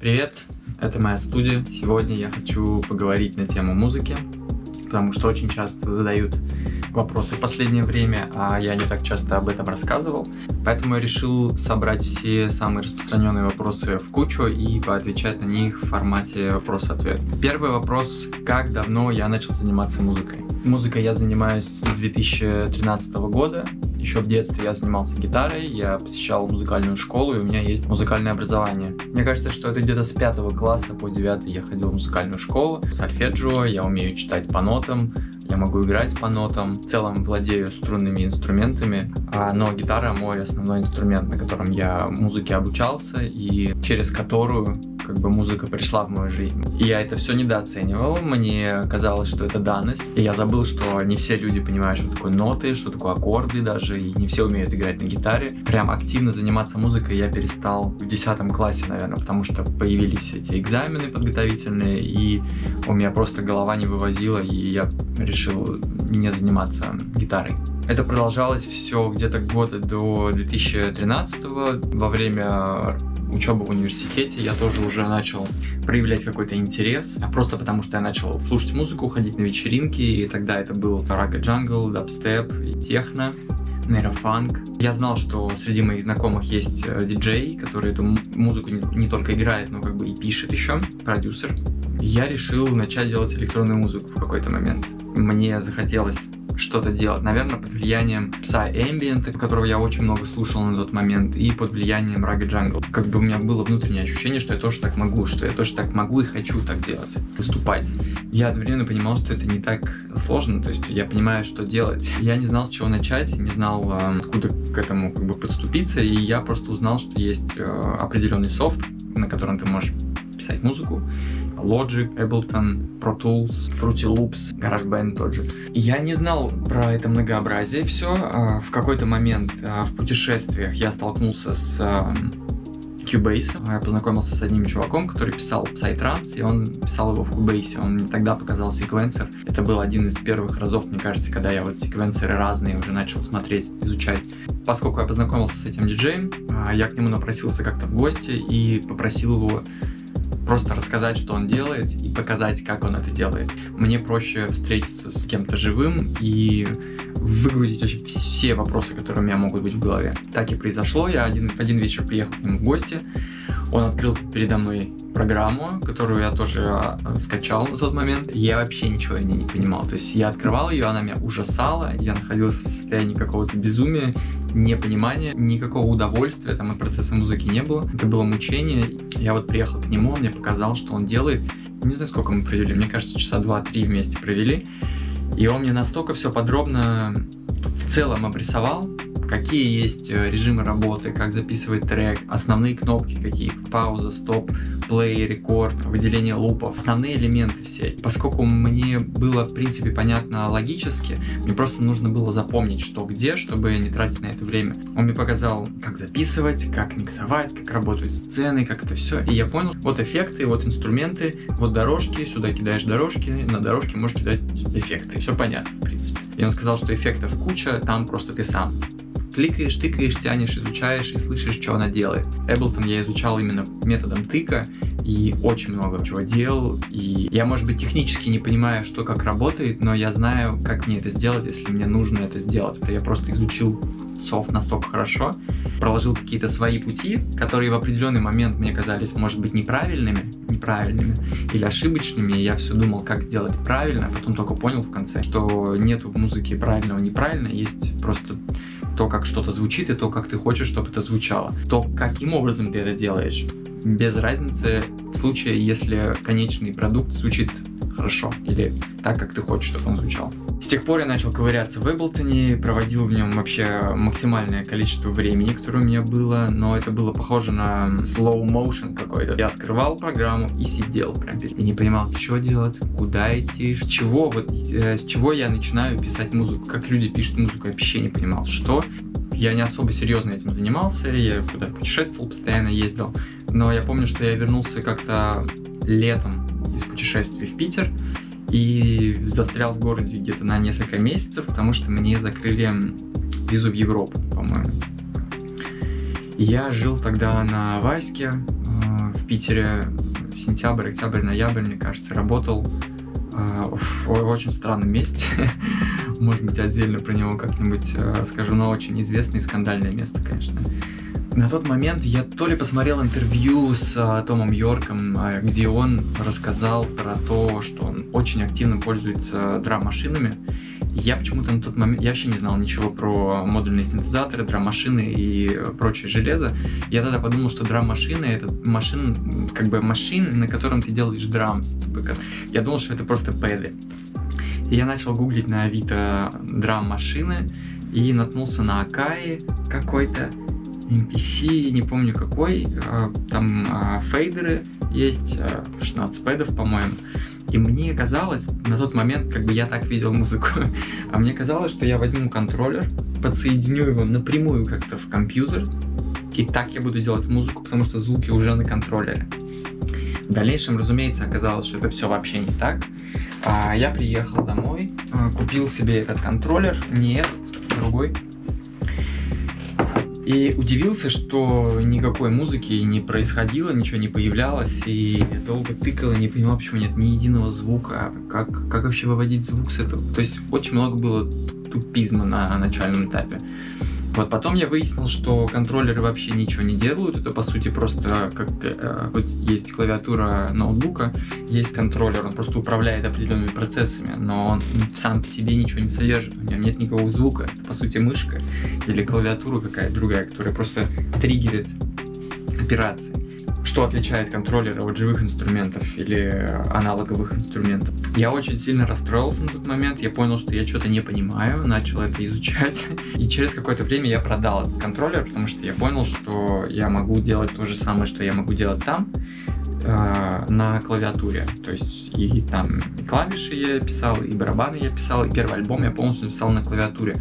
Привет, это моя студия. Сегодня я хочу поговорить на тему музыки, потому что очень часто задают вопросы в последнее время, а я не так часто об этом рассказывал. Поэтому я решил собрать все самые распространенные вопросы в кучу и поотвечать на них в формате вопрос-ответ. Первый вопрос. Как давно я начал заниматься музыкой? Музыкой я занимаюсь с 2013 года. Еще в детстве я занимался гитарой, я посещал музыкальную школу, и у меня есть музыкальное образование. Мне кажется, что это где-то с пятого класса по девятый я ходил в музыкальную школу. Сольфеджио, я умею читать по нотам, я могу играть по нотам, в целом владею струнными инструментами, а, но гитара мой основной инструмент, на котором я музыке обучался и через которую как бы музыка пришла в мою жизнь. И я это все недооценивал, мне казалось, что это данность, и я забыл, что не все люди понимают, что такое ноты, что такое аккорды даже, и не все умеют играть на гитаре. Прям активно заниматься музыкой я перестал в 10 классе, наверное, потому что появились эти экзамены подготовительные, и у меня просто голова не вывозила, и я решил не заниматься гитарой. Это продолжалось все где-то года до 2013 во время учебы в университете я тоже уже начал проявлять какой-то интерес, а просто потому что я начал слушать музыку, ходить на вечеринки, и тогда это был рага джангл, дабстеп и техно нейрофанк. Я знал, что среди моих знакомых есть э, диджей, который эту музыку не, не только играет, но как бы и пишет еще, продюсер. Я решил начать делать электронную музыку в какой-то момент. Мне захотелось что-то делать. Наверное, под влиянием Psy Ambient, которого я очень много слушал на тот момент, и под влиянием Raga Jungle. Как бы у меня было внутреннее ощущение, что я тоже так могу, что я тоже так могу и хочу так делать, выступать. Я одновременно понимал, что это не так сложно, то есть я понимаю, что делать. Я не знал, с чего начать, не знал, а, откуда к этому как бы подступиться, и я просто узнал, что есть а, определенный софт, на котором ты можешь писать музыку, Logic, Ableton, Pro Tools, Fruity Loops, GarageBand тот же. Я не знал про это многообразие все. А, в какой-то момент а, в путешествиях я столкнулся с а, Cubase. Я познакомился с одним чуваком, который писал Psytrance, и он писал его в Cubase. Он мне тогда показал секвенсор. Это был один из первых разов, мне кажется, когда я вот секвенсоры разные уже начал смотреть, изучать. Поскольку я познакомился с этим диджеем, я к нему напросился как-то в гости и попросил его просто рассказать, что он делает и показать, как он это делает. Мне проще встретиться с кем-то живым и выгрузить вообще все вопросы, которые у меня могут быть в голове. Так и произошло. Я один, в один вечер приехал к нему в гости. Он открыл передо мной программу, которую я тоже э, скачал на тот момент. Я вообще ничего в ней не понимал. То есть я открывал ее, она меня ужасала, я находился в состоянии какого-то безумия, непонимания, никакого удовольствия там от процесса музыки не было. Это было мучение. Я вот приехал к нему, он мне показал, что он делает. Не знаю, сколько мы провели, мне кажется, часа два-три вместе провели. И он мне настолько все подробно в целом обрисовал, какие есть э, режимы работы, как записывать трек, основные кнопки какие, пауза, стоп, плей, рекорд, выделение лупов, основные элементы все. Поскольку мне было, в принципе, понятно логически, мне просто нужно было запомнить, что где, чтобы не тратить на это время. Он мне показал, как записывать, как миксовать, как работают сцены, как это все. И я понял, вот эффекты, вот инструменты, вот дорожки, сюда кидаешь дорожки, на дорожке можешь кидать эффекты. Все понятно, в принципе. И он сказал, что эффектов куча, там просто ты сам кликаешь, тыкаешь, тянешь, изучаешь и слышишь, что она делает. Ableton я изучал именно методом тыка и очень много чего делал. И я, может быть, технически не понимаю, что как работает, но я знаю, как мне это сделать, если мне нужно это сделать. Это я просто изучил софт настолько хорошо, проложил какие-то свои пути, которые в определенный момент мне казались, может быть, неправильными, неправильными или ошибочными, и я все думал, как сделать правильно, а потом только понял в конце, что нету в музыке правильного неправильно, есть просто то, как что-то звучит, и то, как ты хочешь, чтобы это звучало. То, каким образом ты это делаешь, без разницы в случае, если конечный продукт звучит хорошо или так, как ты хочешь, чтобы он звучал. С тех пор я начал ковыряться в Эблтоне, проводил в нем вообще максимальное количество времени, которое у меня было, но это было похоже на slow motion какой-то. Я открывал программу и сидел прям и не понимал, что делать, куда идти, с чего, вот, э, с чего я начинаю писать музыку, как люди пишут музыку, я вообще не понимал, что. Я не особо серьезно этим занимался, я куда путешествовал, постоянно ездил, но я помню, что я вернулся как-то летом путешествий в Питер, и застрял в городе где-то на несколько месяцев, потому что мне закрыли визу в Европу, по-моему. я жил тогда на Ваське, э, в Питере сентябрь, октябрь, ноябрь, мне кажется, работал э, в очень странном месте. Может быть, отдельно про него как-нибудь э, расскажу, но очень известное и скандальное место, конечно. На тот момент я то ли посмотрел интервью с а, Томом Йорком, а, где он рассказал про то, что он очень активно пользуется драм-машинами. Я почему-то на тот момент, я вообще не знал ничего про модульные синтезаторы, драм-машины и прочее железо. Я тогда подумал, что драм-машины это машин, как бы машин, на котором ты делаешь драм. Я думал, что это просто пэды. И я начал гуглить на Авито драм-машины и наткнулся на Акаи какой-то. MPC, не помню какой, а, там а, фейдеры есть, 16 а, пэдов, по-моему. И мне казалось, на тот момент, как бы я так видел музыку, а мне казалось, что я возьму контроллер, подсоединю его напрямую как-то в компьютер, и так я буду делать музыку, потому что звуки уже на контроллере. В дальнейшем, разумеется, оказалось, что это все вообще не так. Я приехал домой, купил себе этот контроллер, не этот, другой, и удивился, что никакой музыки не происходило, ничего не появлялось, и долго тыкал, и не понимал, почему нет ни единого звука, как, как вообще выводить звук с этого. То есть очень много было тупизма на начальном этапе. Вот потом я выяснил, что контроллеры вообще ничего не делают. Это по сути просто как э, вот есть клавиатура ноутбука, есть контроллер, он просто управляет определенными процессами, но он сам по себе ничего не содержит. У него нет никакого звука. Это по сути мышка или клавиатура какая-то другая, которая просто триггерит операции что отличает контроллеры от живых инструментов или аналоговых инструментов. Я очень сильно расстроился на тот момент, я понял, что я что-то не понимаю, начал это изучать, и через какое-то время я продал этот контроллер, потому что я понял, что я могу делать то же самое, что я могу делать там, э, на клавиатуре. То есть и там и клавиши я писал, и барабаны я писал, и первый альбом я полностью написал на клавиатуре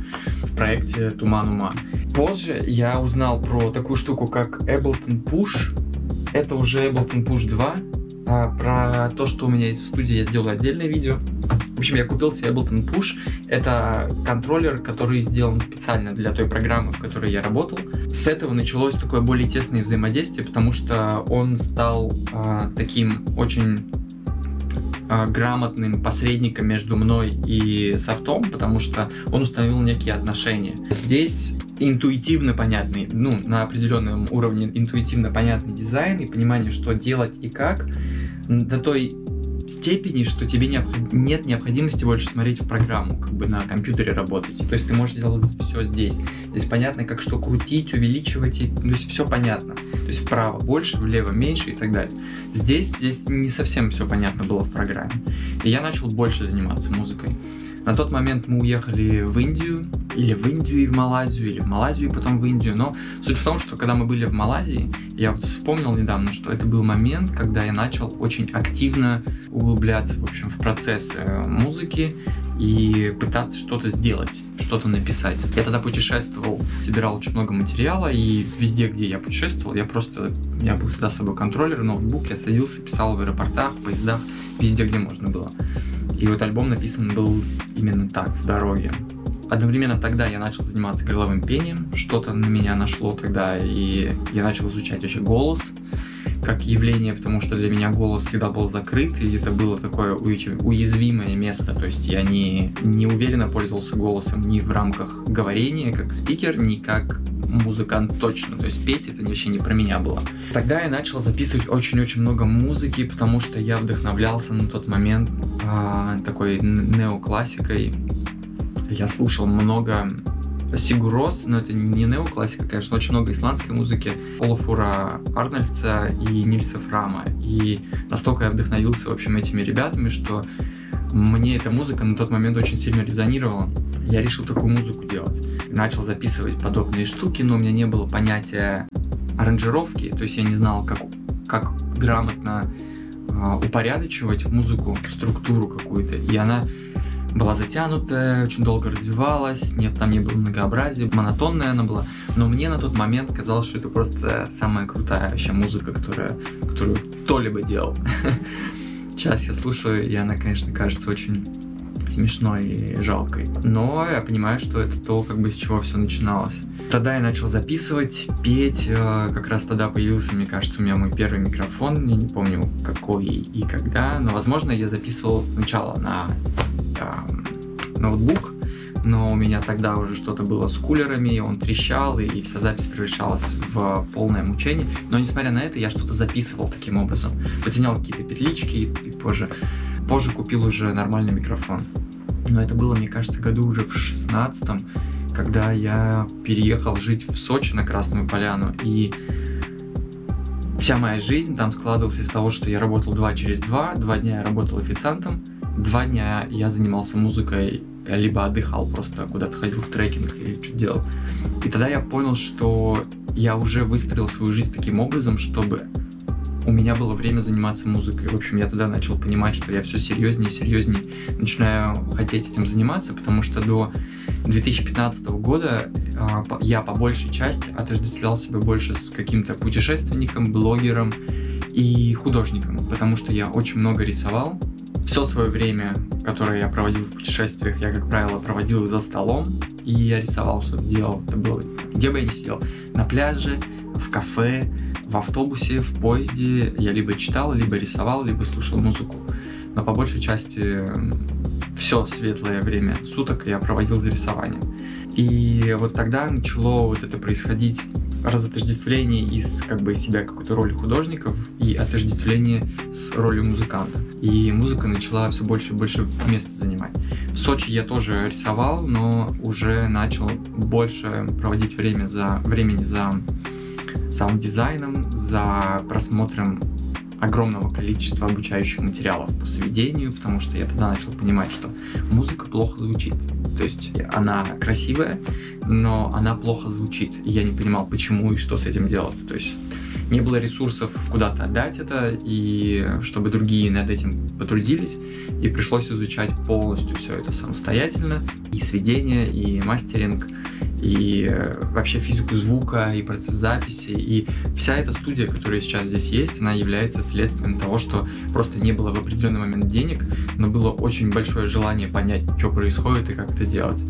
в проекте Туман Ума. Позже я узнал про такую штуку, как Ableton Push, это уже Ableton Push 2. А, про то, что у меня есть в студии, я сделаю отдельное видео. В общем, я купил себе Ableton Push. Это контроллер, который сделан специально для той программы, в которой я работал. С этого началось такое более тесное взаимодействие, потому что он стал а, таким очень а, грамотным посредником между мной и софтом, потому что он установил некие отношения. Здесь интуитивно понятный, ну, на определенном уровне интуитивно понятный дизайн и понимание, что делать и как, до той степени, что тебе необход... нет необходимости больше смотреть в программу, как бы на компьютере работать. То есть ты можешь делать все здесь. Здесь понятно, как что крутить, увеличивать, и... то есть все понятно. То есть вправо больше, влево меньше и так далее. Здесь, здесь не совсем все понятно было в программе. И я начал больше заниматься музыкой. На тот момент мы уехали в Индию, или в Индию и в Малайзию, или в Малайзию и потом в Индию. Но суть в том, что когда мы были в Малайзии, я вот вспомнил недавно, что это был момент, когда я начал очень активно углубляться, в общем, в процесс э, музыки и пытаться что-то сделать, что-то написать. Я тогда путешествовал, собирал очень много материала, и везде, где я путешествовал, я просто, я был всегда с собой контроллер, ноутбук, я садился, писал в аэропортах, поездах, везде, где можно было. И вот альбом написан был именно так, в дороге. Одновременно тогда я начал заниматься горловым пением, что-то на меня нашло тогда, и я начал изучать вообще голос как явление, потому что для меня голос всегда был закрыт, и это было такое уязвимое место, то есть я не, не уверенно пользовался голосом ни в рамках говорения, как спикер, ни как музыкант точно, то есть петь это вообще не про меня было. Тогда я начал записывать очень-очень много музыки, потому что я вдохновлялся на тот момент а, такой неоклассикой, я слушал много Сигурос, но это не неоклассика, конечно, очень много исландской музыки, Олафура Арнольдса и Нильса Фрама. И настолько я вдохновился, в общем, этими ребятами, что мне эта музыка на тот момент очень сильно резонировала. Я решил такую музыку делать. Начал записывать подобные штуки, но у меня не было понятия аранжировки, то есть я не знал, как, как грамотно э, упорядочивать музыку, структуру какую-то. И она была затянутая, очень долго развивалась, нет, там не было многообразия, монотонная она была, но мне на тот момент казалось, что это просто самая крутая вообще музыка, которая, которую кто-либо делал. Сейчас я слушаю, и она, конечно, кажется очень смешной и жалкой. Но я понимаю, что это то, как бы с чего все начиналось. Тогда я начал записывать, петь. Э, как раз тогда появился, мне кажется, у меня мой первый микрофон. Я не помню, какой и когда. Но, возможно, я записывал сначала на э, ноутбук. Но у меня тогда уже что-то было с кулерами, он трещал, и вся запись превращалась в полное мучение. Но, несмотря на это, я что-то записывал таким образом. Потянял какие-то петлички и позже позже купил уже нормальный микрофон. Но это было, мне кажется, году уже в шестнадцатом, когда я переехал жить в Сочи на Красную Поляну. И вся моя жизнь там складывалась из того, что я работал два через два, два дня я работал официантом, два дня я занимался музыкой, либо отдыхал, просто куда-то ходил в трекинг или что-то делал. И тогда я понял, что я уже выстроил свою жизнь таким образом, чтобы у меня было время заниматься музыкой. В общем, я тогда начал понимать, что я все серьезнее и серьезнее начинаю хотеть этим заниматься, потому что до 2015 года э, я по большей части отождествлял себя больше с каким-то путешественником, блогером и художником, потому что я очень много рисовал. Все свое время, которое я проводил в путешествиях, я, как правило, проводил за столом, и я рисовал, что делал. Это было, где бы я ни сидел, на пляже, в кафе, в автобусе, в поезде я либо читал, либо рисовал, либо слушал музыку. Но по большей части все светлое время суток я проводил за рисованием. И вот тогда начало вот это происходить разотождествление из как бы себя какой-то роли художников и отождествление с ролью музыканта. И музыка начала все больше и больше места занимать. В Сочи я тоже рисовал, но уже начал больше проводить время за, времени за саунд-дизайном, за просмотром огромного количества обучающих материалов по сведению, потому что я тогда начал понимать, что музыка плохо звучит. То есть она красивая, но она плохо звучит. И я не понимал, почему и что с этим делать. То есть не было ресурсов куда-то отдать это, и чтобы другие над этим потрудились, и пришлось изучать полностью все это самостоятельно, и сведение, и мастеринг, и э, вообще физику звука, и процесс записи, и вся эта студия, которая сейчас здесь есть, она является следствием того, что просто не было в определенный момент денег, но было очень большое желание понять, что происходит и как это делать.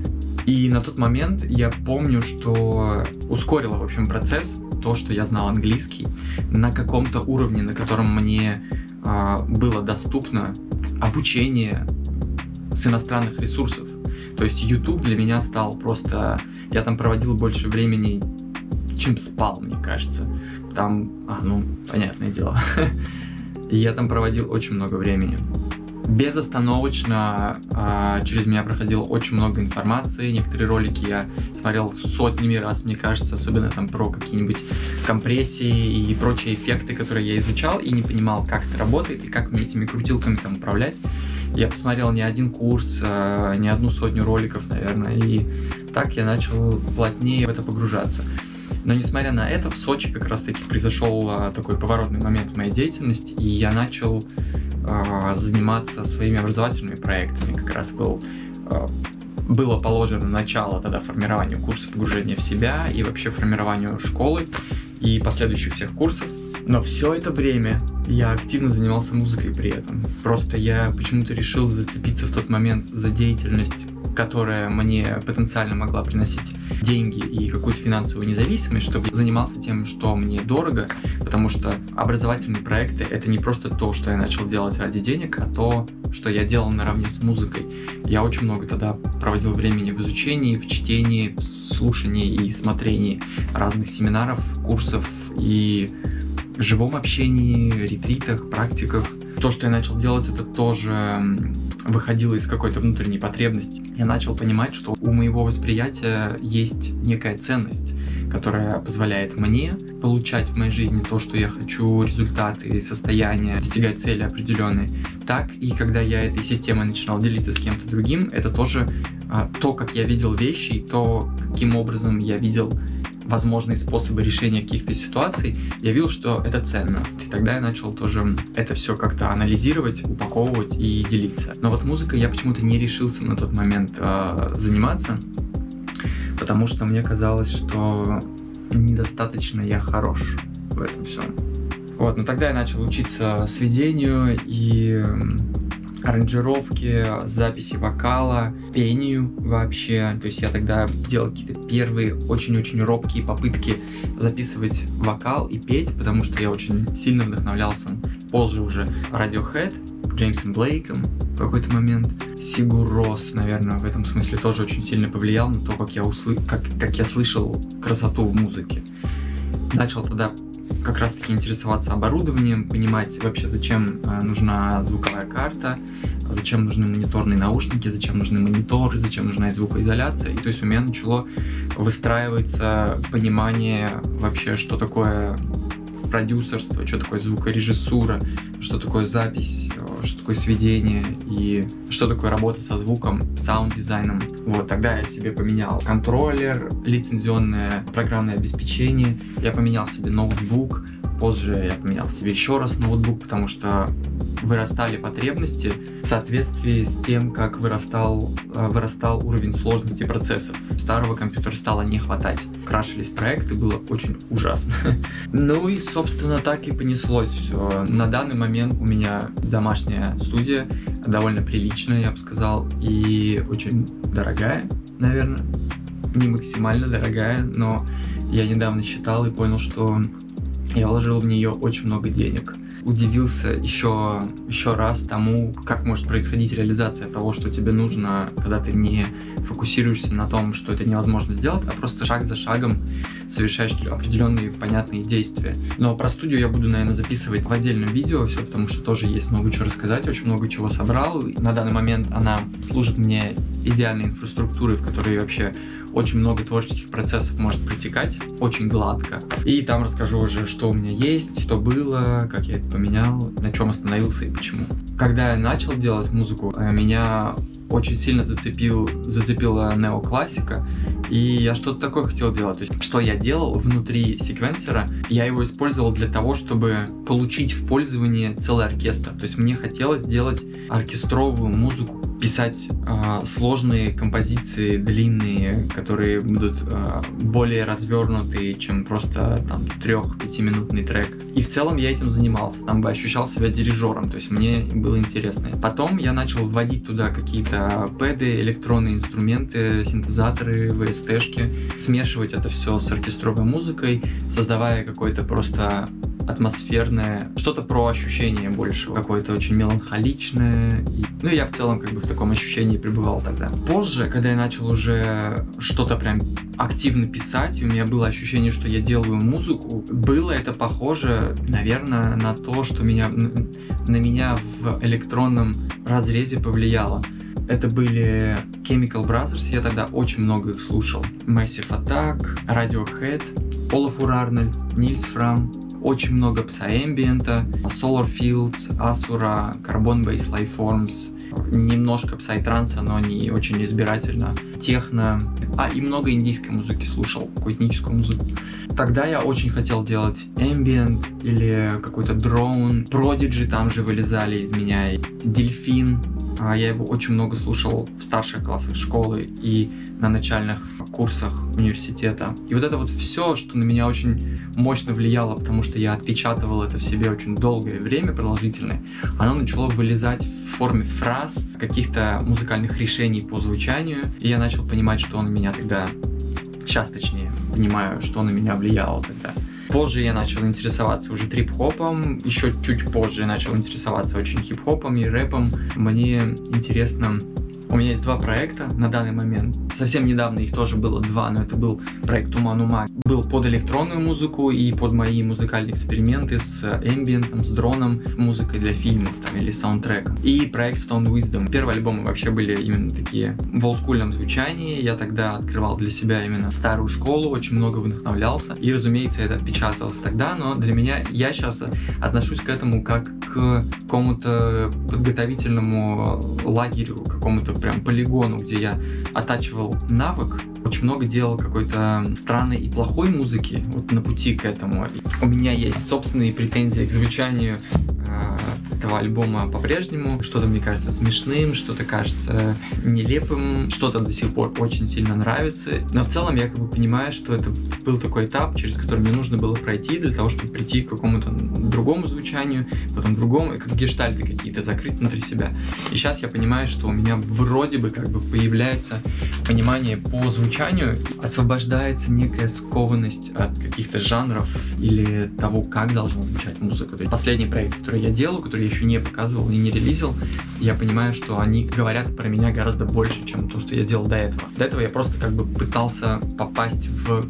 И на тот момент я помню, что ускорило, в общем, процесс, то, что я знал английский на каком-то уровне, на котором мне э, было доступно обучение с иностранных ресурсов. То есть YouTube для меня стал просто я там проводил больше времени, чем спал, мне кажется. Там, а, ну, понятное дело. И я там проводил очень много времени. Безостановочно а, через меня проходило очень много информации. Некоторые ролики я смотрел сотнями раз, мне кажется, особенно там про какие-нибудь компрессии и прочие эффекты, которые я изучал и не понимал, как это работает и как мне этими крутилками там управлять. Я посмотрел не один курс, а, не одну сотню роликов, наверное, и так я начал плотнее в это погружаться. Но несмотря на это, в Сочи как раз таки произошел а, такой поворотный момент в моей деятельности, и я начал а, заниматься своими образовательными проектами. Как раз был а, было положено начало тогда формированию курса погружения в себя и вообще формированию школы и последующих всех курсов. Но все это время я активно занимался музыкой при этом. Просто я почему-то решил зацепиться в тот момент за деятельность которая мне потенциально могла приносить деньги и какую-то финансовую независимость, чтобы занимался тем, что мне дорого, потому что образовательные проекты — это не просто то, что я начал делать ради денег, а то, что я делал наравне с музыкой. Я очень много тогда проводил времени в изучении, в чтении, в слушании и смотрении разных семинаров, курсов и живом общении, ретритах, практиках. То, что я начал делать, это тоже выходило из какой-то внутренней потребности. Я начал понимать, что у моего восприятия есть некая ценность, которая позволяет мне получать в моей жизни то, что я хочу, результаты, состояние, достигать цели определенные. Так и когда я этой системой начинал делиться с кем-то другим, это тоже а, то, как я видел вещи, то, каким образом я видел возможные способы решения каких-то ситуаций, я видел, что это ценно. И тогда я начал тоже это все как-то анализировать, упаковывать и делиться. Но вот музыкой я почему-то не решился на тот момент э, заниматься, потому что мне казалось, что недостаточно я хорош в этом всем. Вот, но тогда я начал учиться сведению и аранжировке, записи вокала, пению вообще. То есть я тогда делал какие-то первые очень-очень робкие попытки записывать вокал и петь, потому что я очень сильно вдохновлялся позже уже Radiohead, Джеймсом Блейком в какой-то момент. Сигурос, наверное, в этом смысле тоже очень сильно повлиял на то, как я, услы... как, как я слышал красоту в музыке. Начал тогда как раз таки интересоваться оборудованием, понимать вообще, зачем э, нужна звуковая карта, зачем нужны мониторные наушники, зачем нужны мониторы, зачем нужна звукоизоляция. И то есть у меня начало выстраиваться понимание вообще, что такое продюсерство, что такое звукорежиссура, что такое запись, что такое сведение и что такое работа со звуком, саунд-дизайном. Вот, тогда я себе поменял контроллер, лицензионное программное обеспечение, я поменял себе ноутбук, позже я поменял себе еще раз ноутбук, потому что вырастали потребности в соответствии с тем, как вырастал, э, вырастал уровень сложности процессов. Старого компьютера стало не хватать. Крашились проекты, было очень ужасно. Ну и, собственно, так и понеслось все. На данный момент у меня домашняя студия, довольно приличная, я бы сказал, и очень дорогая, наверное. Не максимально дорогая, но я недавно считал и понял, что я вложил в нее очень много денег удивился еще, еще раз тому, как может происходить реализация того, что тебе нужно, когда ты не фокусируешься на том, что это невозможно сделать, а просто шаг за шагом совершаешь определенные понятные действия. Но про студию я буду, наверное, записывать в отдельном видео, все потому что тоже есть много чего рассказать, очень много чего собрал. На данный момент она служит мне идеальной инфраструктурой, в которой вообще очень много творческих процессов может протекать, очень гладко. И там расскажу уже, что у меня есть, что было, как я это поменял, на чем остановился и почему. Когда я начал делать музыку, э, меня очень сильно зацепил, зацепила неоклассика, и я что-то такое хотел делать. То есть, что я делал внутри секвенсора, я его использовал для того, чтобы получить в пользование целый оркестр. То есть, мне хотелось сделать оркестровую музыку, писать э, сложные композиции длинные, которые будут э, более развернутые, чем просто там трех-пятиминутный трек. И в целом я этим занимался, там бы ощущал себя дирижером, то есть мне было интересно. Потом я начал вводить туда какие-то пэды, электронные инструменты, синтезаторы, VST-шки, смешивать это все с оркестровой музыкой, создавая какой-то просто атмосферное, что-то про ощущение больше, какое-то очень меланхоличное. И, ну, я в целом как бы в таком ощущении пребывал тогда. Позже, когда я начал уже что-то прям активно писать, у меня было ощущение, что я делаю музыку, было это похоже, наверное, на то, что меня, на меня в электронном разрезе повлияло. Это были Chemical Brothers, я тогда очень много их слушал. Massive Attack, Radiohead, Olafur Arnold, Nils Fram, очень много псаэмбиента, Solar Fields, Asura, Carbon Based Lifeforms, немножко псайтранса, но не очень избирательно, техно, а и много индийской музыки слушал, какую этническую музыку. Тогда я очень хотел делать ambient или какой-то дрон, Prodigy там же вылезали из меня, Дельфин, я его очень много слушал в старших классах школы и на начальных курсах университета. И вот это вот все, что на меня очень мощно влияло, потому что я отпечатывал это в себе очень долгое время, продолжительное, оно начало вылезать в форме фраз, каких-то музыкальных решений по звучанию, и я начал понимать, что он меня тогда, сейчас точнее, понимаю, что на меня влияло тогда. Позже я начал интересоваться уже трип-хопом, еще чуть позже я начал интересоваться очень хип-хопом и рэпом. Мне интересно у меня есть два проекта на данный момент. Совсем недавно их тоже было два, но это был проект Туман Ума. Был под электронную музыку и под мои музыкальные эксперименты с эмбиентом, с дроном, музыкой для фильмов там, или саундтреком. И проект Stone Wisdom. Первые альбомы вообще были именно такие в олдскульном звучании. Я тогда открывал для себя именно старую школу, очень много вдохновлялся. И, разумеется, это отпечаталось тогда, но для меня я сейчас отношусь к этому как к какому-то подготовительному лагерю, какому-то прям полигону, где я оттачивал навык, очень много делал какой-то странной и плохой музыки вот на пути к этому. У меня есть собственные претензии к звучанию этого альбома по-прежнему. Что-то мне кажется смешным, что-то кажется нелепым, что-то до сих пор очень сильно нравится. Но в целом я как бы понимаю, что это был такой этап, через который мне нужно было пройти для того, чтобы прийти к какому-то другому звучанию, потом другому, как гештальты какие-то закрыть внутри себя. И сейчас я понимаю, что у меня вроде бы как бы появляется понимание по звучанию, освобождается некая скованность от каких-то жанров или того, как должна звучать музыка. То есть последний проект, который я делал, который я еще не показывал и не релизил, я понимаю, что они говорят про меня гораздо больше, чем то, что я делал до этого. До этого я просто как бы пытался попасть в,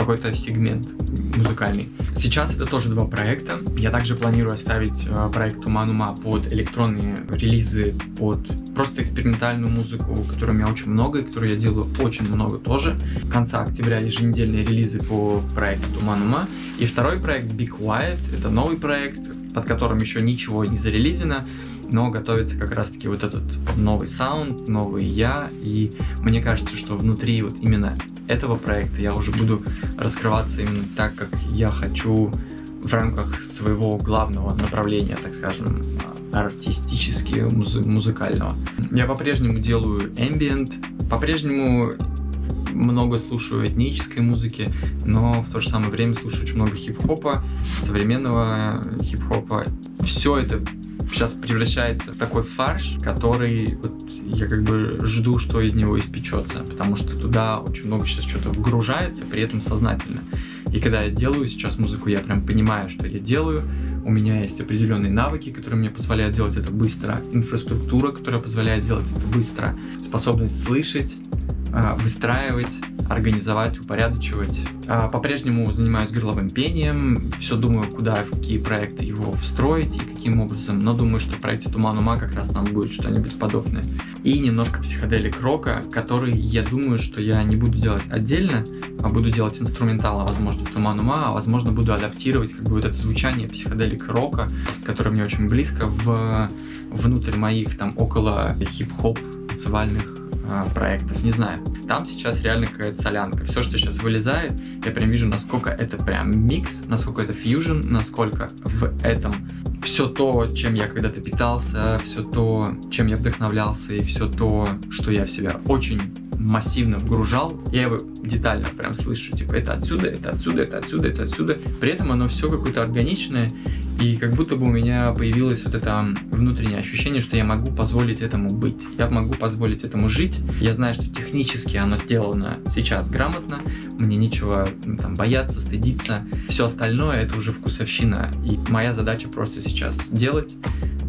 какой-то сегмент музыкальный. Сейчас это тоже два проекта. Я также планирую оставить э, проект Уманума под электронные релизы, под просто экспериментальную музыку, которой у меня очень много и которую я делаю очень много тоже. В конца октября еженедельные релизы по проекту Туманума. И второй проект Be Quiet, это новый проект, под которым еще ничего не зарелизено, но готовится как раз-таки вот этот новый саунд, новый я, и мне кажется, что внутри вот именно этого проекта я уже буду раскрываться именно так, как я хочу в рамках своего главного направления, так скажем, артистически муз- музыкального. Я по-прежнему делаю ambient, по-прежнему много слушаю этнической музыки, но в то же самое время слушаю очень много хип-хопа, современного хип-хопа. Все это сейчас превращается в такой фарш, который вот я как бы жду, что из него испечется, потому что туда очень много сейчас что-то вгружается, при этом сознательно. И когда я делаю сейчас музыку, я прям понимаю, что я делаю, у меня есть определенные навыки, которые мне позволяют делать это быстро, инфраструктура, которая позволяет делать это быстро, способность слышать, а, выстраивать, организовать, упорядочивать. А, по-прежнему занимаюсь горловым пением, все думаю, куда, в какие проекты его встроить и каким образом, но думаю, что в проекте Туман Ума как раз там будет что-нибудь подобное. И немножко психоделик рока, который я думаю, что я не буду делать отдельно, а буду делать инструментал, а возможно Туман Ума, а возможно буду адаптировать как бы вот это звучание психоделик рока, которое мне очень близко в внутрь моих там около хип-хоп танцевальных проектов, не знаю. Там сейчас реально какая-то солянка. Все, что сейчас вылезает, я прям вижу, насколько это прям микс, насколько это фьюжн, насколько в этом все то, чем я когда-то питался, все то, чем я вдохновлялся, и все то, что я в себя очень массивно вгружал, я его детально прям слышу, типа это отсюда, это отсюда, это отсюда, это отсюда. При этом оно все какое-то органичное, и как будто бы у меня появилось вот это внутреннее ощущение, что я могу позволить этому быть. Я могу позволить этому жить. Я знаю, что технически оно сделано сейчас грамотно. Мне нечего ну, там бояться, стыдиться. Все остальное это уже вкусовщина. И моя задача просто сейчас делать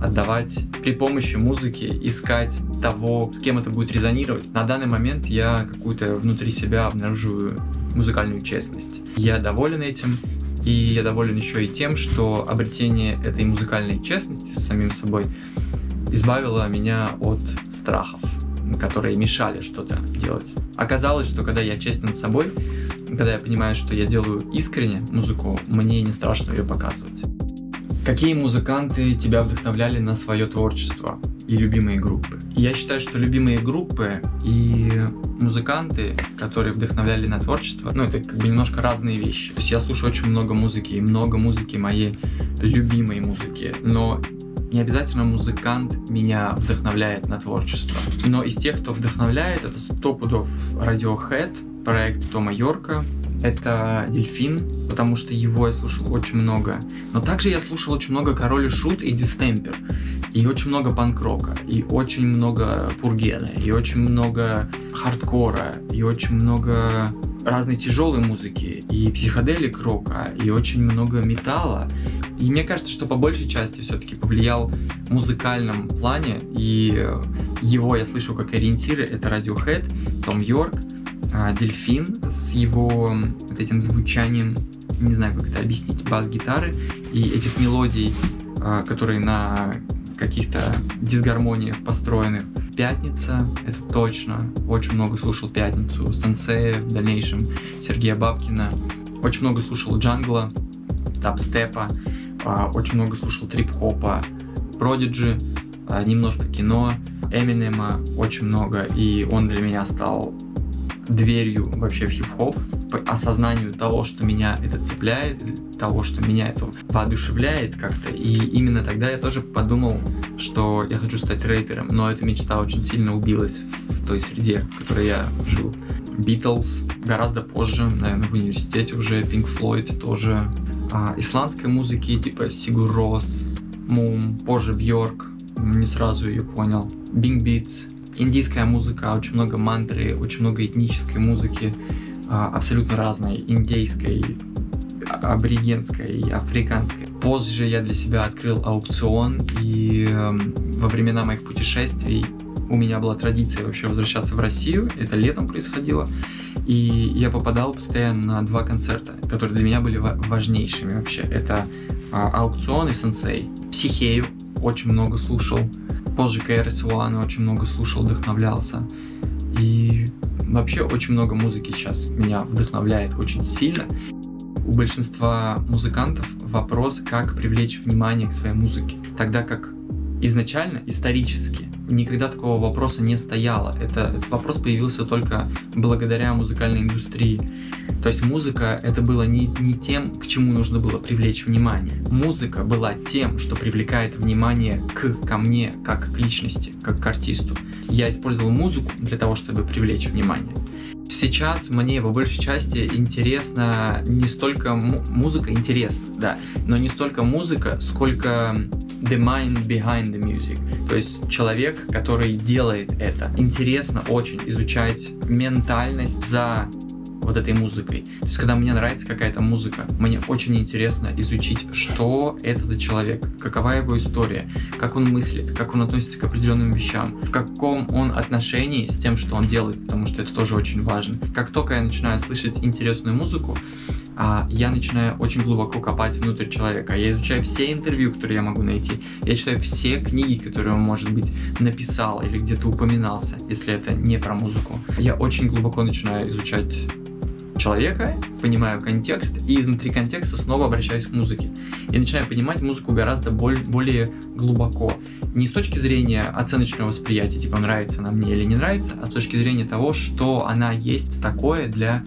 отдавать при помощи музыки, искать того, с кем это будет резонировать. На данный момент я какую-то внутри себя обнаруживаю музыкальную честность. Я доволен этим, и я доволен еще и тем, что обретение этой музыкальной честности с самим собой избавило меня от страхов, которые мешали что-то делать. Оказалось, что когда я честен с собой, когда я понимаю, что я делаю искренне музыку, мне не страшно ее показывать. Какие музыканты тебя вдохновляли на свое творчество и любимые группы? Я считаю, что любимые группы и музыканты, которые вдохновляли на творчество, ну, это как бы немножко разные вещи. То есть я слушаю очень много музыки, и много музыки моей любимой музыки, но не обязательно музыкант меня вдохновляет на творчество. Но из тех, кто вдохновляет, это сто пудов Radiohead, проект Тома Йорка, это Дельфин, потому что его я слушал очень много. Но также я слушал очень много Король и Шут и Дистемпер. И очень много панк-рока, и очень много пургена, и очень много хардкора, и очень много разной тяжелой музыки, и психоделик рока, и очень много металла. И мне кажется, что по большей части все-таки повлиял в музыкальном плане, и его я слышу как ориентиры, это Radiohead, Том Йорк, а, Дельфин с его вот этим звучанием, не знаю, как это объяснить, бас-гитары и этих мелодий, а, которые на каких-то дисгармониях построенных. Пятница, это точно. Очень много слушал Пятницу, Сенсея, в дальнейшем Сергея Бабкина. Очень много слушал джангла, тапстепа, а, очень много слушал трип-хопа, Продиджи, немножко кино, Эминема очень много, и он для меня стал дверью вообще в хип-хоп. осознанию того, что меня это цепляет, того, что меня это воодушевляет как-то. И именно тогда я тоже подумал, что я хочу стать рэпером, но эта мечта очень сильно убилась в той среде, в которой я жил. Beatles гораздо позже, наверное, в университете уже, Pink Floyd тоже. А, исландской музыки типа Сигур Рос, Мум, позже Бьорк, не сразу ее понял. Bing Beats, индийская музыка, очень много мантры, очень много этнической музыки, а, абсолютно разной, индейской, аборигенской, африканской. Позже я для себя открыл аукцион, и э, во времена моих путешествий у меня была традиция вообще возвращаться в Россию, это летом происходило, и я попадал постоянно на два концерта, которые для меня были важнейшими вообще. Это а, аукцион и сенсей. Психею очень много слушал, позже KRS One очень много слушал, вдохновлялся. И вообще очень много музыки сейчас меня вдохновляет очень сильно. У большинства музыкантов вопрос, как привлечь внимание к своей музыке. Тогда как изначально, исторически, никогда такого вопроса не стояло. Это, этот вопрос появился только благодаря музыкальной индустрии. То есть музыка это было не, не тем, к чему нужно было привлечь внимание. Музыка была тем, что привлекает внимание к, ко мне, как к личности, как к артисту. Я использовал музыку для того, чтобы привлечь внимание. Сейчас мне по большей части интересна не столько музыка, интересна, да, но не столько музыка, сколько the mind behind the music, то есть человек, который делает это. Интересно очень изучать ментальность за вот этой музыкой. То есть, когда мне нравится какая-то музыка, мне очень интересно изучить, что это за человек, какова его история, как он мыслит, как он относится к определенным вещам, в каком он отношении с тем, что он делает, потому что это тоже очень важно. Как только я начинаю слышать интересную музыку, а я начинаю очень глубоко копать внутрь человека. Я изучаю все интервью, которые я могу найти. Я читаю все книги, которые он, может быть, написал или где-то упоминался, если это не про музыку. Я очень глубоко начинаю изучать человека, понимаю контекст, и изнутри контекста снова обращаюсь к музыке. И начинаю понимать музыку гораздо более глубоко. Не с точки зрения оценочного восприятия, типа нравится она мне или не нравится, а с точки зрения того, что она есть такое для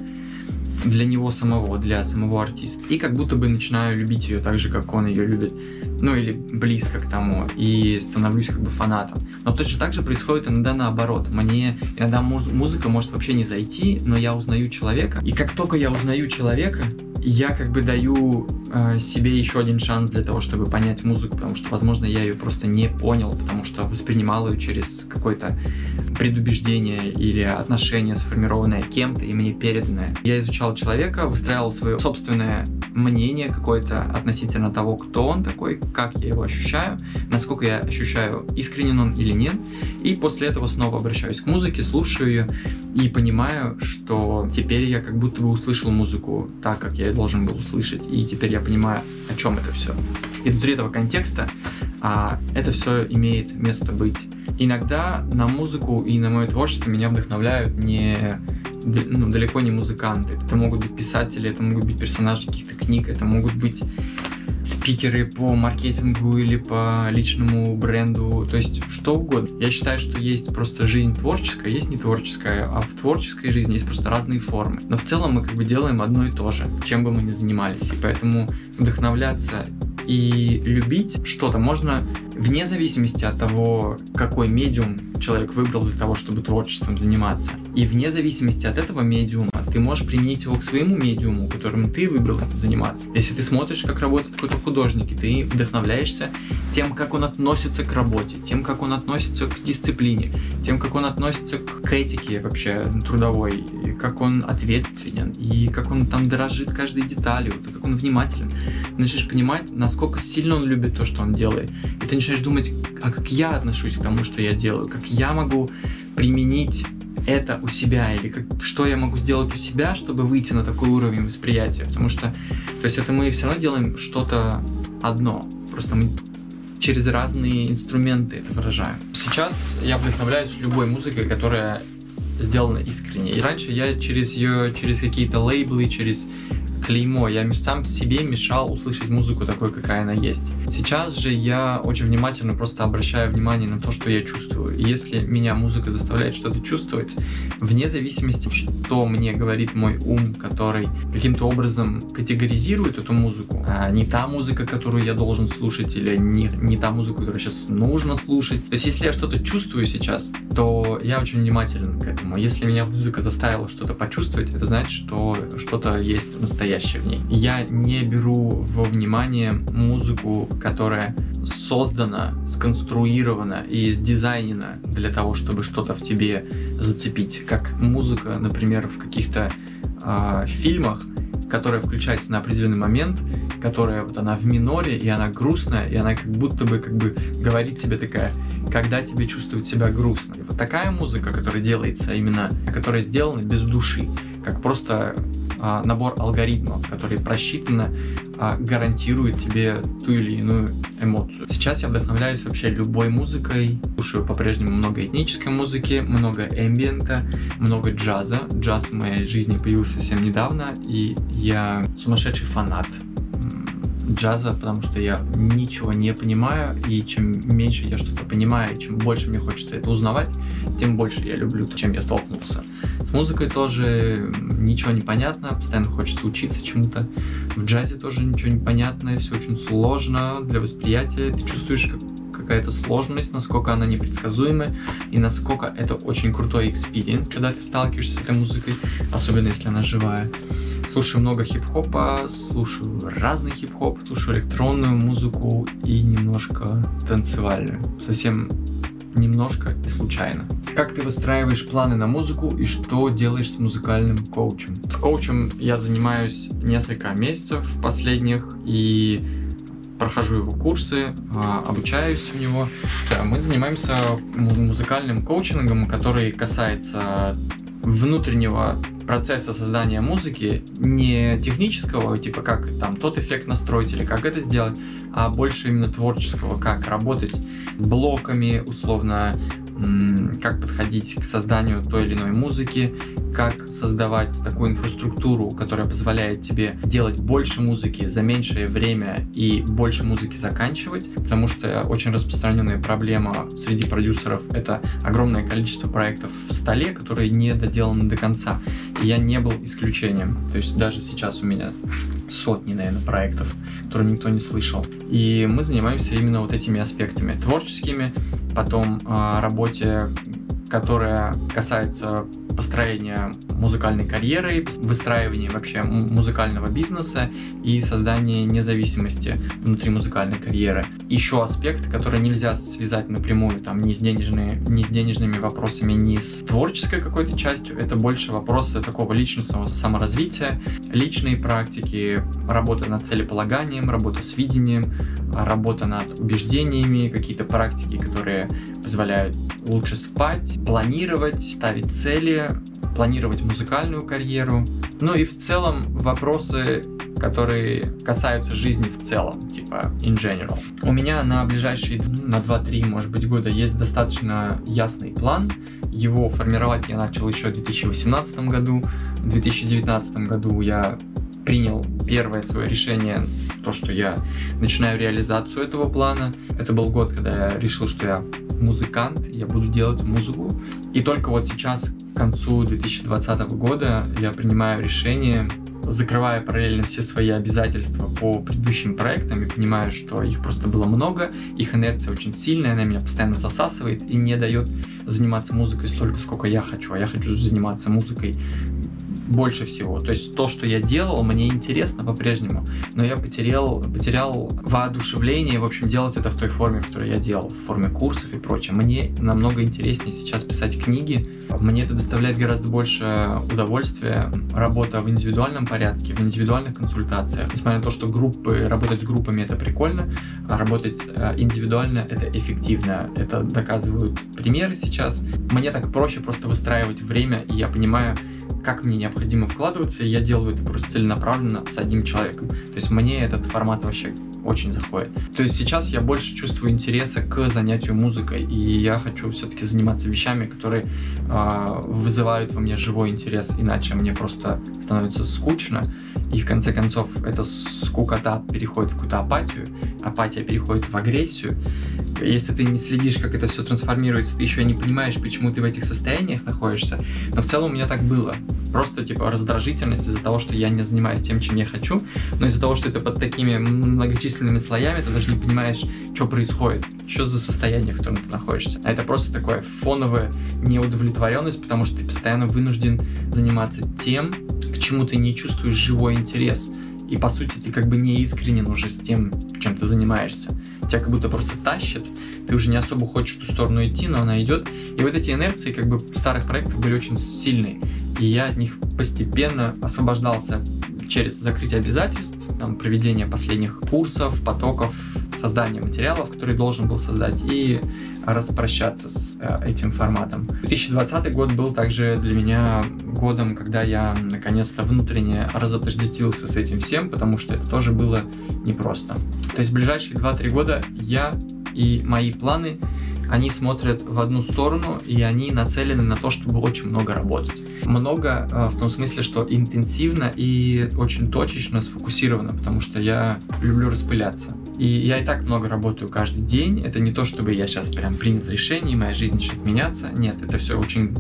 для него самого, для самого артиста. И как будто бы начинаю любить ее так же, как он ее любит. Ну или близко к тому. И становлюсь как бы фанатом. Но точно так же происходит иногда наоборот. Мне иногда музыка может вообще не зайти, но я узнаю человека. И как только я узнаю человека, я как бы даю э, себе еще один шанс для того, чтобы понять музыку, потому что, возможно, я ее просто не понял, потому что воспринимал ее через какой-то предубеждение или отношение, сформированное кем-то и мне переданное. Я изучал человека, выстраивал свое собственное мнение какое-то относительно того, кто он такой, как я его ощущаю, насколько я ощущаю, искренен он или нет. И после этого снова обращаюсь к музыке, слушаю ее и понимаю, что теперь я как будто бы услышал музыку так, как я должен был услышать, и теперь я понимаю, о чем это все. И внутри этого контекста а, это все имеет место быть. Иногда на музыку и на мое творчество меня вдохновляют не ну, далеко не музыканты. Это могут быть писатели, это могут быть персонажи каких-то книг, это могут быть спикеры по маркетингу или по личному бренду, то есть что угодно. Я считаю, что есть просто жизнь творческая, есть не творческая, а в творческой жизни есть просто разные формы. Но в целом мы как бы делаем одно и то же, чем бы мы ни занимались. И поэтому вдохновляться и любить что-то можно вне зависимости от того, какой медиум человек выбрал для того, чтобы творчеством заниматься. И вне зависимости от этого медиума ты можешь применить его к своему медиуму, которым ты выбрал заниматься. Если ты смотришь, как работает какой-то художник, и ты вдохновляешься тем, как он относится к работе, тем, как он относится к дисциплине, тем, как он относится к этике вообще трудовой, и как он ответственен, и как он там дорожит каждой деталью, как он внимателен. начинаешь понимать, насколько сильно он любит то, что он делает. И ты начинаешь думать, а как я отношусь к тому, что я делаю, как я могу применить это у себя, или как, что я могу сделать у себя, чтобы выйти на такой уровень восприятия. Потому что, то есть это мы все равно делаем что-то одно, просто мы через разные инструменты это выражаем. Сейчас я вдохновляюсь любой музыкой, которая сделана искренне. И раньше я через ее, через какие-то лейблы, через клеймо, я сам себе мешал услышать музыку такой, какая она есть. Сейчас же я очень внимательно просто обращаю внимание на то, что я чувствую. И если меня музыка заставляет что-то чувствовать, вне зависимости, что мне говорит мой ум, который каким-то образом категоризирует эту музыку, а не та музыка, которую я должен слушать, или не, не та музыка, которую сейчас нужно слушать. То есть, если я что-то чувствую сейчас, то я очень внимателен к этому. Если меня музыка заставила что-то почувствовать, это значит, что что-то есть настоящее в ней. Я не беру во внимание музыку, которая создана, сконструирована и сдизайнена для того, чтобы что-то в тебе зацепить. Как музыка, например, в каких-то э, фильмах, которая включается на определенный момент, которая вот она в миноре, и она грустная, и она как будто бы как бы говорит тебе такая, когда тебе чувствовать себя грустно. И вот такая музыка, которая делается именно, которая сделана без души, как просто а, набор алгоритмов, которые просчитанно а, гарантируют тебе ту или иную эмоцию. Сейчас я вдохновляюсь вообще любой музыкой, слушаю по-прежнему много этнической музыки, много эмбиента, много джаза. Джаз в моей жизни появился совсем недавно, и я сумасшедший фанат джаза, потому что я ничего не понимаю, и чем меньше я что-то понимаю, чем больше мне хочется это узнавать, тем больше я люблю, чем я столкнулся. Музыкой тоже ничего не понятно, постоянно хочется учиться чему-то. В джазе тоже ничего не понятно, все очень сложно для восприятия. Ты чувствуешь как какая-то сложность, насколько она непредсказуема и насколько это очень крутой experience, когда ты сталкиваешься с этой музыкой, особенно если она живая. Слушаю много хип-хопа, слушаю разный хип-хоп, слушаю электронную музыку и немножко танцевальную. Совсем немножко и случайно. Как ты выстраиваешь планы на музыку и что делаешь с музыкальным коучем? С коучем я занимаюсь несколько месяцев последних и прохожу его курсы, а, обучаюсь у него. Мы занимаемся музыкальным коучингом, который касается внутреннего процесса создания музыки не технического, типа как там тот эффект настроить или как это сделать, а больше именно творческого, как работать блоками, условно, как подходить к созданию той или иной музыки, как создавать такую инфраструктуру, которая позволяет тебе делать больше музыки за меньшее время и больше музыки заканчивать, потому что очень распространенная проблема среди продюсеров — это огромное количество проектов в столе, которые не доделаны до конца. И я не был исключением. То есть даже сейчас у меня сотни, наверное, проектов, которые никто не слышал. И мы занимаемся именно вот этими аспектами творческими, потом э, работе, которая касается построения музыкальной карьеры, выстраивания вообще музыкального бизнеса и создания независимости внутри музыкальной карьеры. Еще аспект, который нельзя связать напрямую там ни с, денежными, ни с денежными вопросами, ни с творческой какой-то частью, это больше вопросы такого личностного саморазвития, личные практики, работа над целеполаганием, работа с видением, работа над убеждениями, какие-то практики, которые позволяют лучше спать, планировать, ставить цели, планировать музыкальную карьеру. Ну и в целом вопросы, которые касаются жизни в целом, типа in general. У меня на ближайшие, на 2-3, может быть, года есть достаточно ясный план. Его формировать я начал еще в 2018 году. В 2019 году я принял первое свое решение, то, что я начинаю реализацию этого плана. Это был год, когда я решил, что я музыкант, я буду делать музыку. И только вот сейчас, к концу 2020 года, я принимаю решение, закрывая параллельно все свои обязательства по предыдущим проектам и понимаю, что их просто было много, их инерция очень сильная, она меня постоянно засасывает и не дает заниматься музыкой столько, сколько я хочу. А я хочу заниматься музыкой больше всего. То есть то, что я делал, мне интересно по-прежнему, но я потерял, потерял воодушевление, в общем, делать это в той форме, которой я делал, в форме курсов и прочее. Мне намного интереснее сейчас писать книги, мне это доставляет гораздо больше удовольствия, работа в индивидуальном порядке, в индивидуальных консультациях. Несмотря на то, что группы, работать с группами это прикольно, а работать э, индивидуально это эффективно. Это доказывают примеры сейчас. Мне так проще просто выстраивать время, и я понимаю, как мне необходимо вкладываться, и я делаю это просто целенаправленно с одним человеком. То есть мне этот формат вообще очень заходит. То есть сейчас я больше чувствую интереса к занятию музыкой, и я хочу все-таки заниматься вещами, которые э, вызывают во мне живой интерес, иначе мне просто становится скучно, и в конце концов эта скукота переходит в какую-то апатию, апатия переходит в агрессию, если ты не следишь, как это все трансформируется, ты еще не понимаешь, почему ты в этих состояниях находишься. Но в целом у меня так было. Просто типа раздражительность из-за того, что я не занимаюсь тем, чем я хочу, но из-за того, что это под такими многочисленными слоями, ты даже не понимаешь, что происходит, что за состояние, в котором ты находишься. А это просто такое фоновая неудовлетворенность, потому что ты постоянно вынужден заниматься тем, к чему ты не чувствуешь живой интерес. И по сути ты как бы не искренен уже с тем, чем ты занимаешься тебя как будто просто тащит, ты уже не особо хочешь в ту сторону идти, но она идет. И вот эти инерции как бы старых проектов были очень сильные, и я от них постепенно освобождался через закрытие обязательств, там, проведение последних курсов, потоков, создание материалов, которые должен был создать, и распрощаться с э, этим форматом. 2020 год был также для меня годом, когда я наконец-то внутренне разотождествился с этим всем, потому что это тоже было непросто. То есть в ближайшие 2-3 года я и мои планы, они смотрят в одну сторону, и они нацелены на то, чтобы очень много работать. Много э, в том смысле, что интенсивно и очень точечно сфокусировано, потому что я люблю распыляться. И я и так много работаю каждый день. Это не то, чтобы я сейчас прям принял решение, и моя жизнь начнет меняться. Нет, это все очень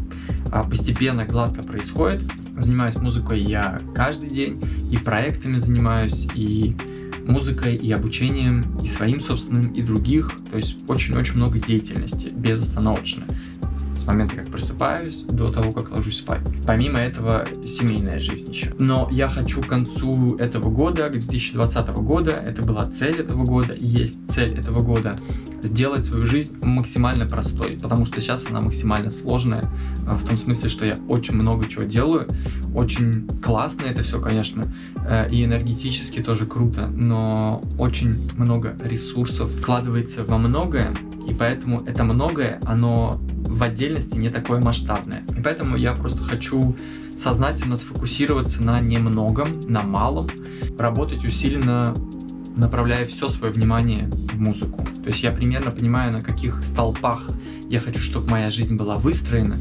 а, постепенно, гладко происходит. Занимаюсь музыкой я каждый день, и проектами занимаюсь, и музыкой, и обучением, и своим собственным, и других. То есть очень-очень много деятельности, безостановочно с момента, как просыпаюсь, до того, как ложусь спать. Помимо этого, семейная жизнь еще. Но я хочу к концу этого года, к 2020 года, это была цель этого года, есть цель этого года, сделать свою жизнь максимально простой, потому что сейчас она максимально сложная, а, в том смысле, что я очень много чего делаю, очень классно это все, конечно, э, и энергетически тоже круто, но очень много ресурсов вкладывается во многое, и поэтому это многое, оно в отдельности не такое масштабное. И поэтому я просто хочу сознательно сфокусироваться на немногом, на малом, работать усиленно, направляя все свое внимание в музыку. То есть я примерно понимаю, на каких столпах я хочу, чтобы моя жизнь была выстроена,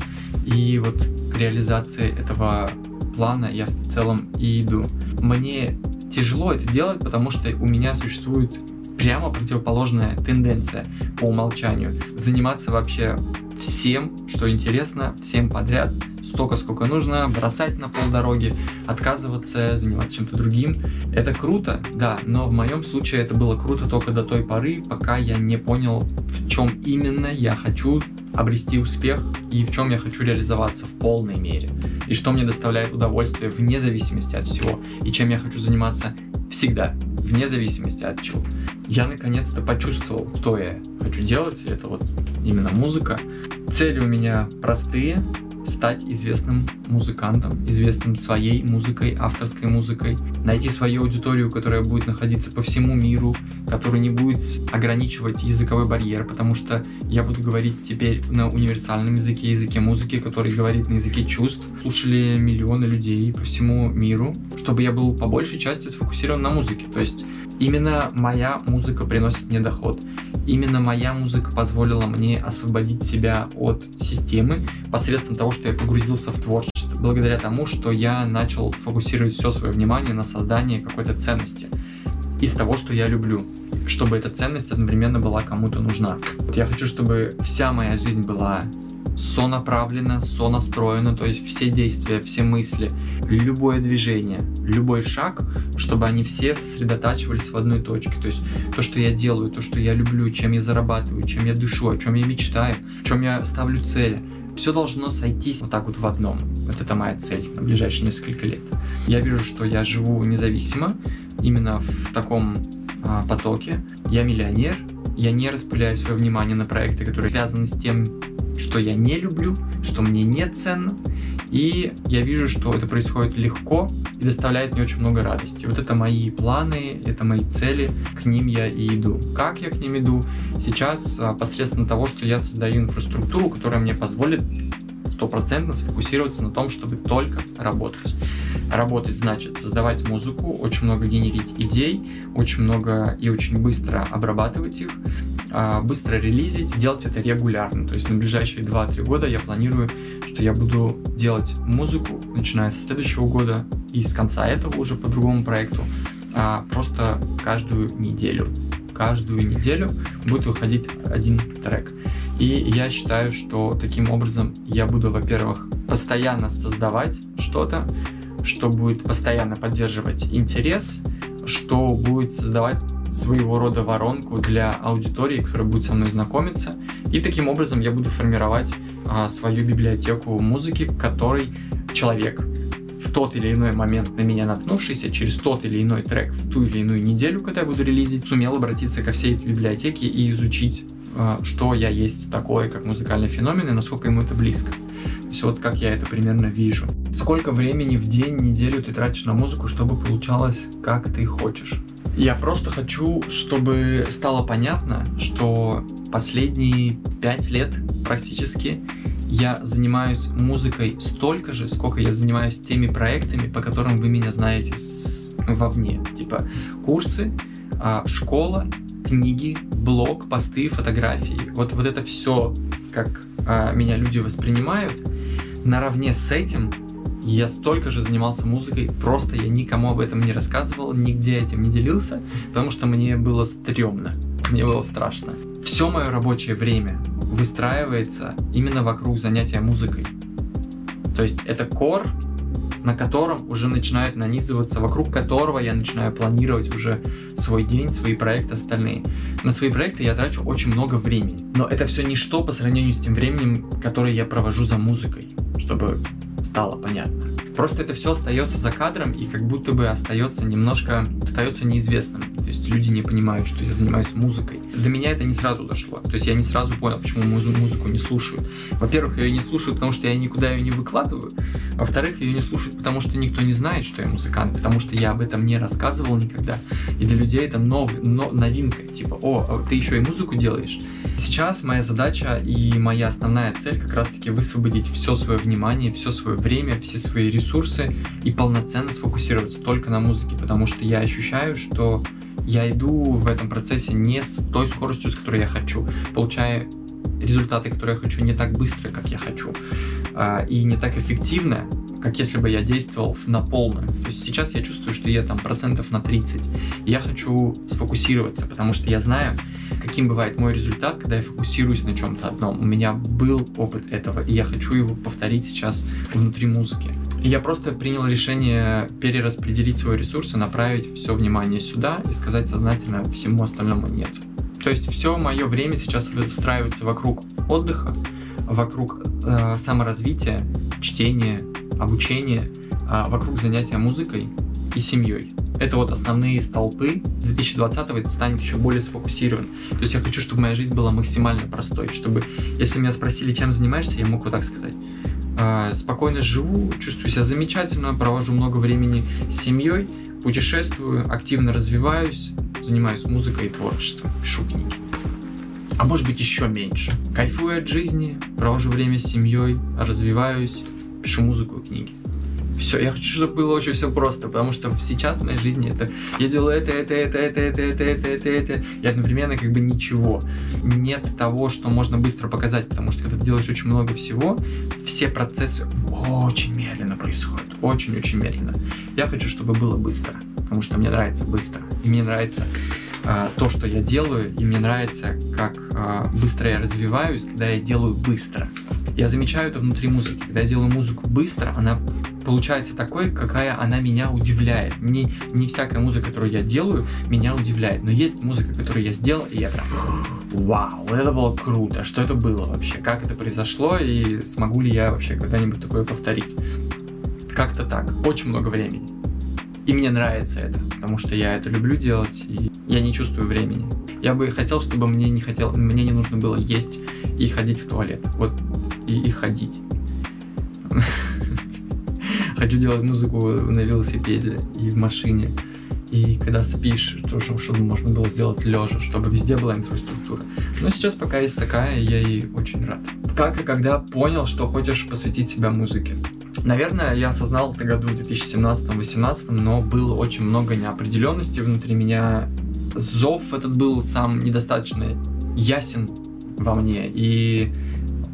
и вот к реализации этого плана я в целом и иду. Мне тяжело это делать, потому что у меня существует прямо противоположная тенденция по умолчанию. Заниматься вообще всем, что интересно, всем подряд, столько, сколько нужно, бросать на полдороги, отказываться, заниматься чем-то другим. Это круто, да, но в моем случае это было круто только до той поры, пока я не понял, в чем именно я хочу обрести успех и в чем я хочу реализоваться в полной мере. И что мне доставляет удовольствие вне зависимости от всего. И чем я хочу заниматься всегда, вне зависимости от чего. Я наконец-то почувствовал, что я хочу делать. Это вот именно музыка. Цели у меня простые. Стать известным музыкантом, известным своей музыкой, авторской музыкой, найти свою аудиторию, которая будет находиться по всему миру, которая не будет ограничивать языковой барьер, потому что я буду говорить теперь на универсальном языке, языке музыки, который говорит на языке чувств. Слушали миллионы людей по всему миру, чтобы я был по большей части сфокусирован на музыке. То есть именно моя музыка приносит мне доход. Именно моя музыка позволила мне освободить себя от системы посредством того, что я погрузился в творчество, благодаря тому, что я начал фокусировать все свое внимание на создании какой-то ценности из того, что я люблю, чтобы эта ценность одновременно была кому-то нужна. Вот я хочу, чтобы вся моя жизнь была сонаправлена, сонастроена, то есть все действия, все мысли, любое движение, любой шаг, чтобы они все сосредотачивались в одной точке. То есть то, что я делаю, то, что я люблю, чем я зарабатываю, чем я дышу, о чем я мечтаю, в чем я ставлю цели. Все должно сойтись вот так вот в одном. Вот это моя цель на ближайшие несколько лет. Я вижу, что я живу независимо, именно в таком а, потоке. Я миллионер, я не распыляю свое внимание на проекты, которые связаны с тем, что я не люблю, что мне не ценно, и я вижу, что это происходит легко и доставляет мне очень много радости. Вот это мои планы, это мои цели, к ним я и иду. Как я к ним иду? Сейчас а, посредством того, что я создаю инфраструктуру, которая мне позволит стопроцентно сфокусироваться на том, чтобы только работать. Работать значит создавать музыку, очень много генерить идей, очень много и очень быстро обрабатывать их, быстро релизить, делать это регулярно. То есть на ближайшие 2-3 года я планирую, что я буду делать музыку, начиная с следующего года и с конца этого уже по другому проекту, а, просто каждую неделю. Каждую неделю будет выходить один трек. И я считаю, что таким образом я буду, во-первых, постоянно создавать что-то, что будет постоянно поддерживать интерес, что будет создавать своего рода воронку для аудитории, которая будет со мной знакомиться. И таким образом я буду формировать а, свою библиотеку музыки, которой человек в тот или иной момент на меня наткнувшийся, через тот или иной трек в ту или иную неделю, когда я буду релизить, сумел обратиться ко всей этой библиотеке и изучить, а, что я есть такое, как музыкальный феномен, и насколько ему это близко. То есть вот как я это примерно вижу. Сколько времени в день, неделю ты тратишь на музыку, чтобы получалось, как ты хочешь? Я просто хочу, чтобы стало понятно, что последние пять лет практически я занимаюсь музыкой столько же, сколько я занимаюсь теми проектами, по которым вы меня знаете вовне. Типа курсы, а, школа, книги, блог, посты, фотографии. Вот, вот это все, как а, меня люди воспринимают, наравне с этим я столько же занимался музыкой, просто я никому об этом не рассказывал, нигде этим не делился, потому что мне было стрёмно, мне было страшно. Все мое рабочее время выстраивается именно вокруг занятия музыкой. То есть это кор, на котором уже начинает нанизываться, вокруг которого я начинаю планировать уже свой день, свои проекты остальные. На свои проекты я трачу очень много времени. Но это все ничто по сравнению с тем временем, которое я провожу за музыкой, чтобы стало понятно. Просто это все остается за кадром и как будто бы остается немножко, остается неизвестным. То есть люди не понимают, что я занимаюсь музыкой. До меня это не сразу дошло. То есть я не сразу понял, почему музыку не слушают. Во-первых, ее не слушают, потому что я никуда ее не выкладываю. Во-вторых, ее не слушают, потому что никто не знает, что я музыкант, потому что я об этом не рассказывал никогда. И для людей это нов, но, новинка. Типа, о, а ты еще и музыку делаешь? Сейчас моя задача и моя основная цель как раз таки высвободить все свое внимание, все свое время, все свои ресурсы и полноценно сфокусироваться только на музыке, потому что я ощущаю, что я иду в этом процессе не с той скоростью, с которой я хочу, получая результаты, которые я хочу, не так быстро, как я хочу, а, и не так эффективно, как если бы я действовал на полную. То есть сейчас я чувствую, что я там процентов на 30. я хочу сфокусироваться, потому что я знаю, каким бывает мой результат, когда я фокусируюсь на чем-то одном. У меня был опыт этого, и я хочу его повторить сейчас внутри музыки. И я просто принял решение перераспределить свой ресурс и направить все внимание сюда и сказать сознательно всему остальному нет. То есть все мое время сейчас выстраивается вокруг отдыха, вокруг э, саморазвития, чтения, обучения, э, вокруг занятия музыкой и семьей. Это вот основные столпы. 2020 это станет еще более сфокусирован. То есть я хочу, чтобы моя жизнь была максимально простой, чтобы, если меня спросили, чем занимаешься, я мог вот так сказать. Э, спокойно живу, чувствую себя замечательно, провожу много времени с семьей, путешествую, активно развиваюсь, занимаюсь музыкой и творчеством, пишу книги. А может быть еще меньше. Кайфую от жизни, провожу время с семьей, развиваюсь, пишу музыку и книги все, я хочу, чтобы было очень все просто, потому что сейчас в моей жизни это я делаю это, это, это, это, это, это, это, это, это, и одновременно как бы ничего. Нет того, что можно быстро показать, потому что когда ты делаешь очень много всего, все процессы очень медленно происходят, очень-очень медленно. Я хочу, чтобы было быстро, потому что мне нравится быстро, и мне нравится а, то, что я делаю, и мне нравится, как а, быстро я развиваюсь, когда я делаю быстро. Я замечаю это внутри музыки. Когда я делаю музыку быстро, она получается такой, какая она меня удивляет. Не, не всякая музыка, которую я делаю, меня удивляет. Но есть музыка, которую я сделал, и я прям, вау, это было круто. Что это было вообще? Как это произошло? И смогу ли я вообще когда-нибудь такое повторить? Как-то так. Очень много времени. И мне нравится это, потому что я это люблю делать, и я не чувствую времени. Я бы хотел, чтобы мне не хотел, мне не нужно было есть и ходить в туалет. Вот и, и ходить. Хочу делать музыку на велосипеде и в машине. И когда спишь, то, чтобы можно было сделать лежа, чтобы везде была инфраструктура. Но сейчас пока есть такая, и я ей очень рад. Как и когда понял, что хочешь посвятить себя музыке? Наверное, я осознал это году в 2017-2018, но было очень много неопределенности внутри меня. Зов этот был сам недостаточно ясен во мне, и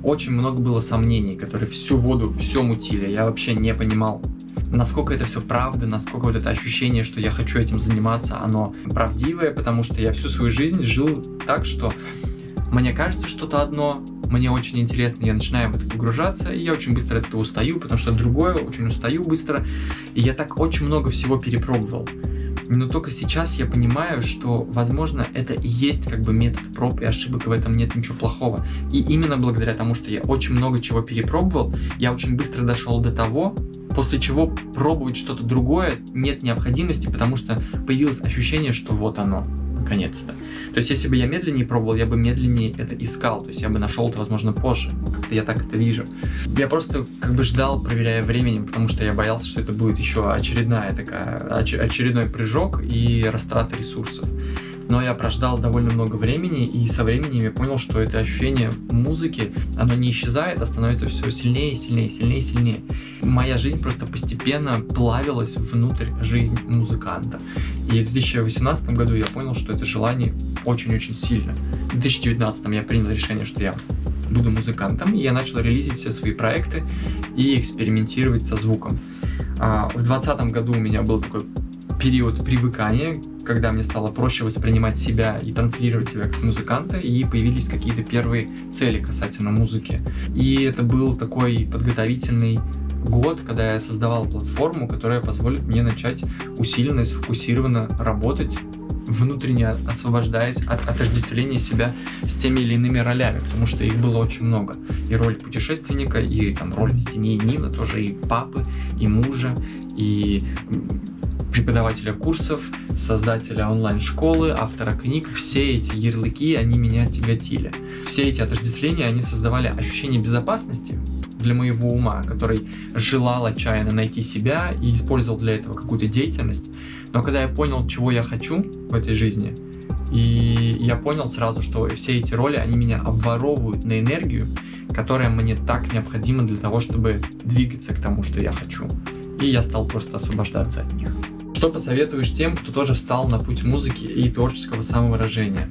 очень много было сомнений, которые всю воду, все мутили. Я вообще не понимал, насколько это все правда, насколько вот это ощущение, что я хочу этим заниматься, оно правдивое, потому что я всю свою жизнь жил так, что мне кажется что-то одно, мне очень интересно, я начинаю в это погружаться, и я очень быстро от этого устаю, потому что другое очень устаю быстро, и я так очень много всего перепробовал. Но только сейчас я понимаю, что, возможно, это и есть как бы метод проб и ошибок, и в этом нет ничего плохого. И именно благодаря тому, что я очень много чего перепробовал, я очень быстро дошел до того, после чего пробовать что-то другое нет необходимости, потому что появилось ощущение, что вот оно, наконец-то. То есть, если бы я медленнее пробовал, я бы медленнее это искал, то есть я бы нашел это, возможно, позже. Как-то я так это вижу. Я просто как бы ждал, проверяя временем, потому что я боялся, что это будет еще очередная такая, очередной прыжок и растрата ресурсов. Но я прождал довольно много времени, и со временем я понял, что это ощущение музыки, оно не исчезает, а становится все сильнее, сильнее, сильнее, сильнее. Моя жизнь просто постепенно плавилась внутрь жизни музыканта. И в 2018 году я понял, что это желание очень-очень сильно. В 2019 я принял решение, что я буду музыкантом, и я начал релизить все свои проекты и экспериментировать со звуком. А, в 2020 году у меня был такой период привыкания, когда мне стало проще воспринимать себя и транслировать себя как музыканта, и появились какие-то первые цели касательно музыки. И это был такой подготовительный год, когда я создавал платформу, которая позволит мне начать усиленно и сфокусированно работать внутренне освобождаясь от отождествления себя с теми или иными ролями, потому что их было очень много. И роль путешественника, и там роль семьянина, тоже и папы, и мужа, и преподавателя курсов, создателя онлайн-школы, автора книг, все эти ярлыки, они меня тяготили. Все эти отождествления, они создавали ощущение безопасности для моего ума, который желал отчаянно найти себя и использовал для этого какую-то деятельность. Но когда я понял, чего я хочу в этой жизни, и я понял сразу, что все эти роли, они меня обворовывают на энергию, которая мне так необходима для того, чтобы двигаться к тому, что я хочу. И я стал просто освобождаться от них. Что посоветуешь тем, кто тоже встал на путь музыки и творческого самовыражения?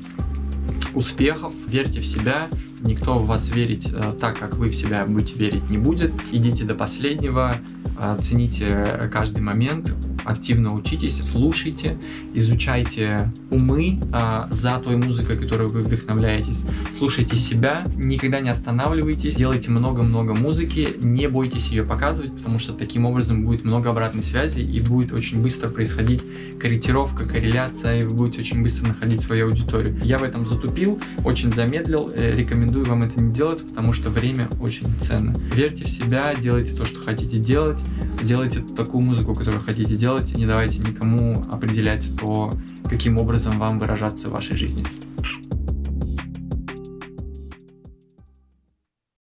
Успехов, верьте в себя, никто в вас верить э, так, как вы в себя будете верить, не будет. Идите до последнего, э, цените каждый момент, активно учитесь, слушайте, изучайте умы а, за той музыкой, которой вы вдохновляетесь, слушайте себя, никогда не останавливайтесь, делайте много-много музыки, не бойтесь ее показывать, потому что таким образом будет много обратной связи и будет очень быстро происходить корректировка, корреляция, и вы будете очень быстро находить свою аудиторию. Я в этом затупил, очень замедлил, э, рекомендую вам это не делать, потому что время очень ценно. Верьте в себя, делайте то, что хотите делать, делайте такую музыку, которую хотите делать, не давайте никому определять то, каким образом вам выражаться в вашей жизни.